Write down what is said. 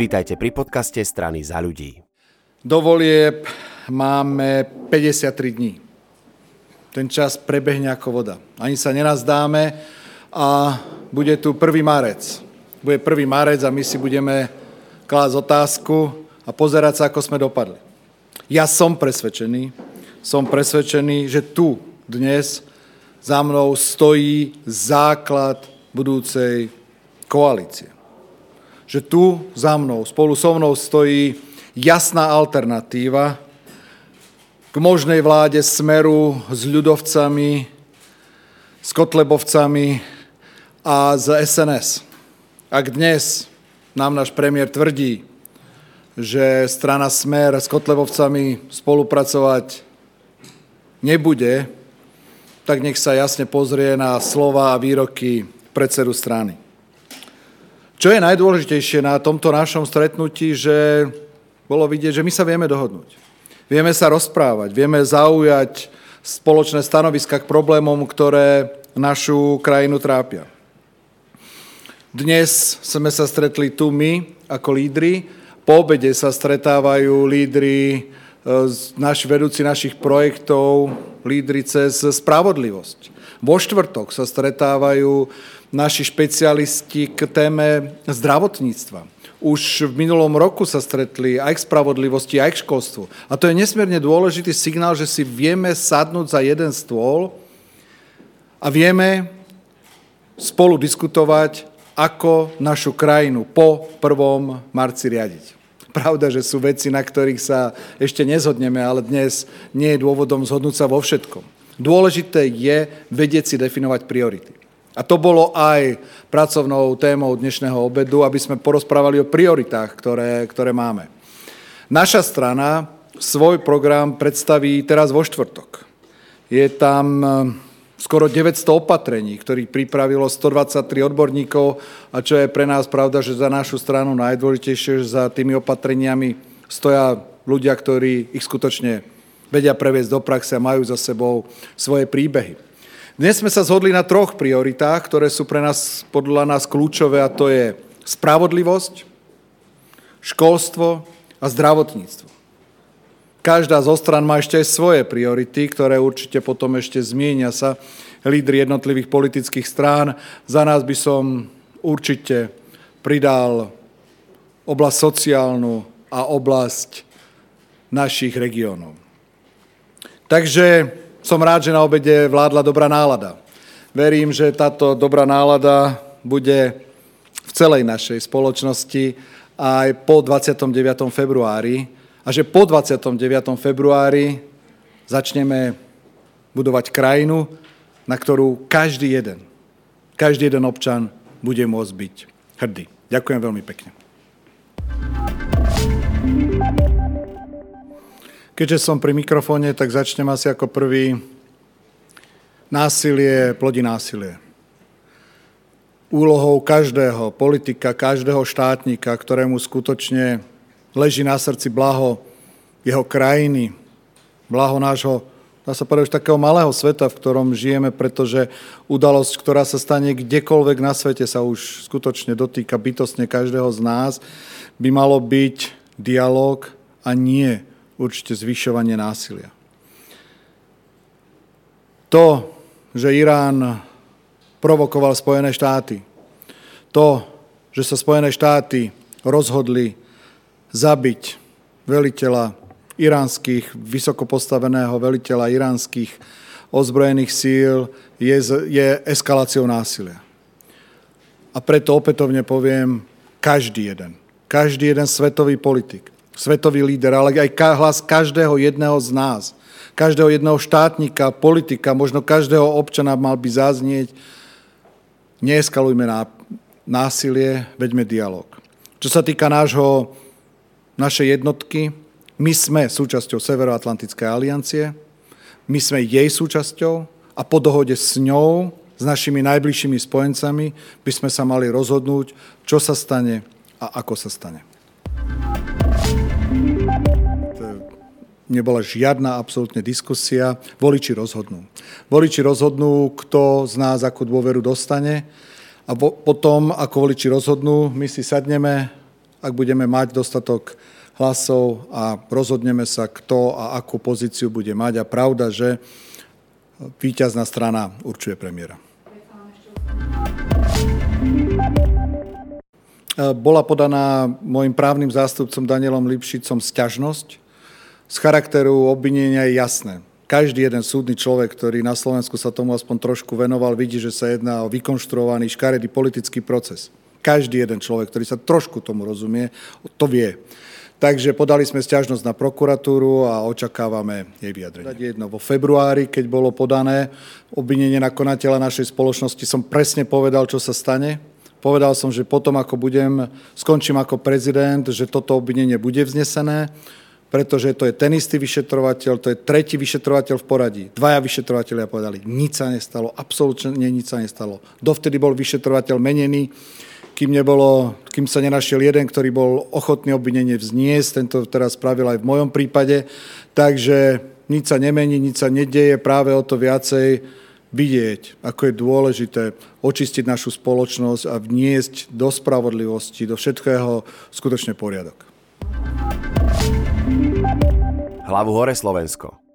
Vítajte pri podcaste strany za ľudí. Do volieb máme 53 dní. Ten čas prebehne ako voda. Ani sa nenazdáme a bude tu 1. marec. Bude 1. marec a my si budeme klásť otázku a pozerať sa, ako sme dopadli. Ja som presvedčený, som presvedčený, že tu dnes za mnou stojí základ budúcej koalície. Že tu za mnou, spolu so mnou stojí jasná alternatíva k možnej vláde Smeru s ľudovcami, s Kotlebovcami a z SNS. Ak dnes nám náš premiér tvrdí, že strana Smer s Kotlebovcami spolupracovať nebude, tak nech sa jasne pozrie na slova a výroky predsedu strany. Čo je najdôležitejšie na tomto našom stretnutí, že bolo vidieť, že my sa vieme dohodnúť. Vieme sa rozprávať, vieme zaujať spoločné stanoviska k problémom, ktoré našu krajinu trápia. Dnes sme sa stretli tu my ako lídry, po obede sa stretávajú lídry, e, naši vedúci našich projektov, lídry cez spravodlivosť. Vo štvrtok sa stretávajú naši špecialisti k téme zdravotníctva už v minulom roku sa stretli aj k spravodlivosti, aj k školstvu. A to je nesmierne dôležitý signál, že si vieme sadnúť za jeden stôl a vieme spolu diskutovať, ako našu krajinu po 1. marci riadiť. Pravda, že sú veci, na ktorých sa ešte nezhodneme, ale dnes nie je dôvodom zhodnúť sa vo všetkom. Dôležité je vedieť si definovať priority. A to bolo aj pracovnou témou dnešného obedu, aby sme porozprávali o prioritách, ktoré, ktoré máme. Naša strana svoj program predstaví teraz vo štvrtok. Je tam eh, skoro 900 opatrení, ktorých pripravilo 123 odborníkov a čo je pre nás pravda, že za našu stranu najdôležitejšie, že za tými opatreniami stoja ľudia, ktorí ich skutočne vedia previesť do praxe a majú za sebou svoje príbehy. Dnes sme sa zhodli na troch prioritách, ktoré sú pre nás, podľa nás kľúčové, a to je spravodlivosť, školstvo a zdravotníctvo. Každá zo stran má ešte aj svoje priority, ktoré určite potom ešte zmienia sa lídry jednotlivých politických strán. Za nás by som určite pridal oblasť sociálnu a oblasť našich regiónov. Takže som rád, že na obede vládla dobrá nálada. Verím, že táto dobrá nálada bude v celej našej spoločnosti aj po 29. februári a že po 29. februári začneme budovať krajinu, na ktorú každý jeden, každý jeden občan bude môcť byť hrdý. Ďakujem veľmi pekne. Keďže som pri mikrofóne, tak začnem asi ako prvý. Násilie plodí násilie. Úlohou každého politika, každého štátnika, ktorému skutočne leží na srdci blaho jeho krajiny, blaho nášho, dá sa povedať, už takého malého sveta, v ktorom žijeme, pretože udalosť, ktorá sa stane kdekoľvek na svete, sa už skutočne dotýka bytostne každého z nás, by malo byť dialog a nie určite zvyšovanie násilia. To, že Irán provokoval Spojené štáty, to, že sa Spojené štáty rozhodli zabiť veliteľa iránskych, vysoko postaveného veliteľa iránskych ozbrojených síl, je, je eskaláciou násilia. A preto opätovne poviem, každý jeden, každý jeden svetový politik, svetový líder, ale aj hlas každého jedného z nás, každého jedného štátnika, politika, možno každého občana mal by zaznieť, neeskalujme násilie, veďme dialog. Čo sa týka nášho, našej jednotky, my sme súčasťou Severoatlantickej aliancie, my sme jej súčasťou a po dohode s ňou, s našimi najbližšími spojencami, by sme sa mali rozhodnúť, čo sa stane a ako sa stane nebola žiadna absolútne diskusia. Voliči rozhodnú. Voliči rozhodnú, kto z nás akú dôveru dostane a potom, ako voliči rozhodnú, my si sadneme ak budeme mať dostatok hlasov a rozhodneme sa, kto a akú pozíciu bude mať. A pravda, že víťazná strana určuje premiéra. Bola podaná môjim právnym zástupcom Danielom Lipšicom sťažnosť. Z charakteru obvinenia je jasné. Každý jeden súdny človek, ktorý na Slovensku sa tomu aspoň trošku venoval, vidí, že sa jedná o vykonštruovaný škaredý politický proces. Každý jeden človek, ktorý sa trošku tomu rozumie, to vie. Takže podali sme stiažnosť na prokuratúru a očakávame jej vyjadrenie. Jedno, vo februári, keď bolo podané obvinenie na konateľa našej spoločnosti, som presne povedal, čo sa stane. Povedal som, že potom, ako budem, skončím ako prezident, že toto obvinenie bude vznesené, pretože to je ten istý vyšetrovateľ, to je tretí vyšetrovateľ v poradí. Dvaja vyšetrovateľia povedali, nič sa nestalo, absolútne nič sa nestalo. Dovtedy bol vyšetrovateľ menený kým, nebolo, kým sa nenašiel jeden, ktorý bol ochotný obvinenie vzniesť. Tento teraz spravil aj v mojom prípade. Takže nič sa nemení, nič sa nedieje, práve o to viacej vidieť, ako je dôležité očistiť našu spoločnosť a vniesť do spravodlivosti, do všetkého skutočne poriadok. Hlavu hore Slovensko.